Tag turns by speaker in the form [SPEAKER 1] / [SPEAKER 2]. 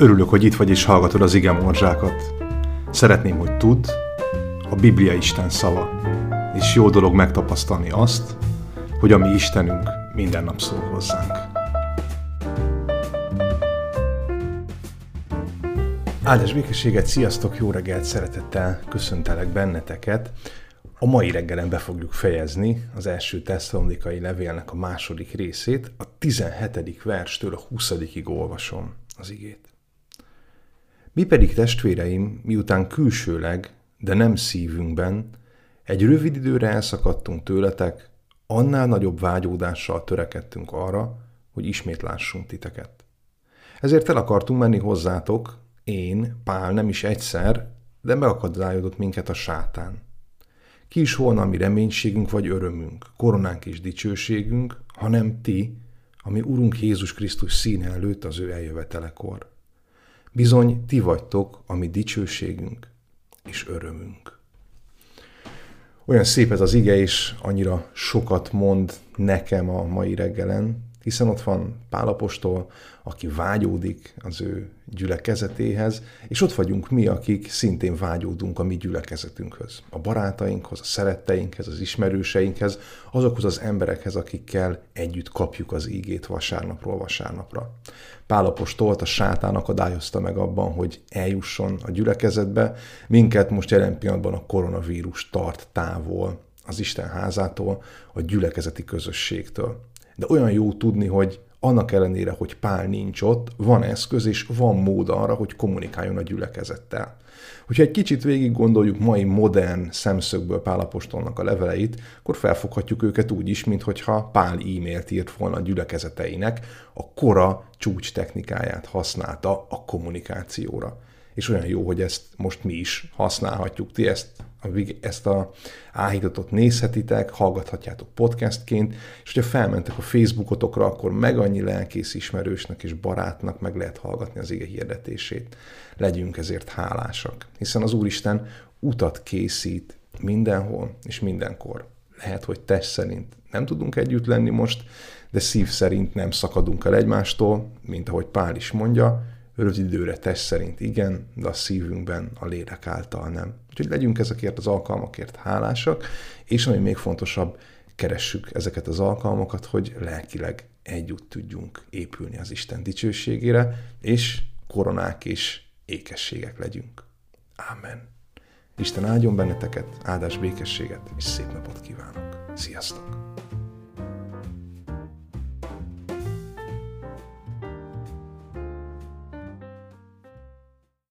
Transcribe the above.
[SPEAKER 1] Örülök, hogy itt vagy és hallgatod az igen morzsákat. Szeretném, hogy tudd, a Biblia Isten szava, és jó dolog megtapasztalni azt, hogy a mi Istenünk minden nap szól hozzánk. Áldás békességet, sziasztok, jó reggelt, szeretettel köszöntelek benneteket. A mai reggelen be fogjuk fejezni az első tesszalonikai levélnek a második részét, a 17. verstől a 20. olvasom az igét. Mi pedig testvéreim, miután külsőleg, de nem szívünkben, egy rövid időre elszakadtunk tőletek, annál nagyobb vágyódással törekedtünk arra, hogy ismét lássunk titeket. Ezért el akartunk menni hozzátok, én, Pál nem is egyszer, de megakadályodott minket a sátán. Ki is volna a mi reménységünk vagy örömünk, koronánk és dicsőségünk, hanem ti, ami Urunk Jézus Krisztus színe előtt az ő eljövetelekor. Bizony, ti vagytok a mi dicsőségünk és örömünk. Olyan szép ez az ige, és annyira sokat mond nekem a mai reggelen, hiszen ott van Pálapostól, aki vágyódik az ő gyülekezetéhez, és ott vagyunk mi, akik szintén vágyódunk a mi gyülekezetünkhöz, a barátainkhoz, a szeretteinkhez, az ismerőseinkhez, azokhoz az emberekhez, akikkel együtt kapjuk az ígét vasárnapról vasárnapra. Pálapostolt a sátán akadályozta meg abban, hogy eljusson a gyülekezetbe, minket most jelen pillanatban a koronavírus tart távol az Isten házától, a gyülekezeti közösségtől. De olyan jó tudni, hogy annak ellenére, hogy Pál nincs ott, van eszköz és van mód arra, hogy kommunikáljon a gyülekezettel. Hogyha egy kicsit végig gondoljuk mai modern szemszögből Pálapostolnak a leveleit, akkor felfoghatjuk őket úgy is, mintha Pál e-mailt írt volna a gyülekezeteinek, a kora csúcs technikáját használta a kommunikációra és olyan jó, hogy ezt most mi is használhatjuk. Ti ezt a, ezt a áhítatot nézhetitek, hallgathatjátok podcastként, és hogyha felmentek a Facebookotokra, akkor meg annyi lelkész ismerősnek és barátnak meg lehet hallgatni az ige hirdetését. Legyünk ezért hálásak, hiszen az Úristen utat készít mindenhol és mindenkor. Lehet, hogy test szerint nem tudunk együtt lenni most, de szív szerint nem szakadunk el egymástól, mint ahogy Pál is mondja, rövid időre test szerint igen, de a szívünkben a lélek által nem. Úgyhogy legyünk ezekért az alkalmakért hálásak, és ami még fontosabb, keressük ezeket az alkalmakat, hogy lelkileg együtt tudjunk épülni az Isten dicsőségére, és koronák és ékességek legyünk. Amen. Isten áldjon benneteket, áldás békességet, és szép napot kívánok. Sziasztok!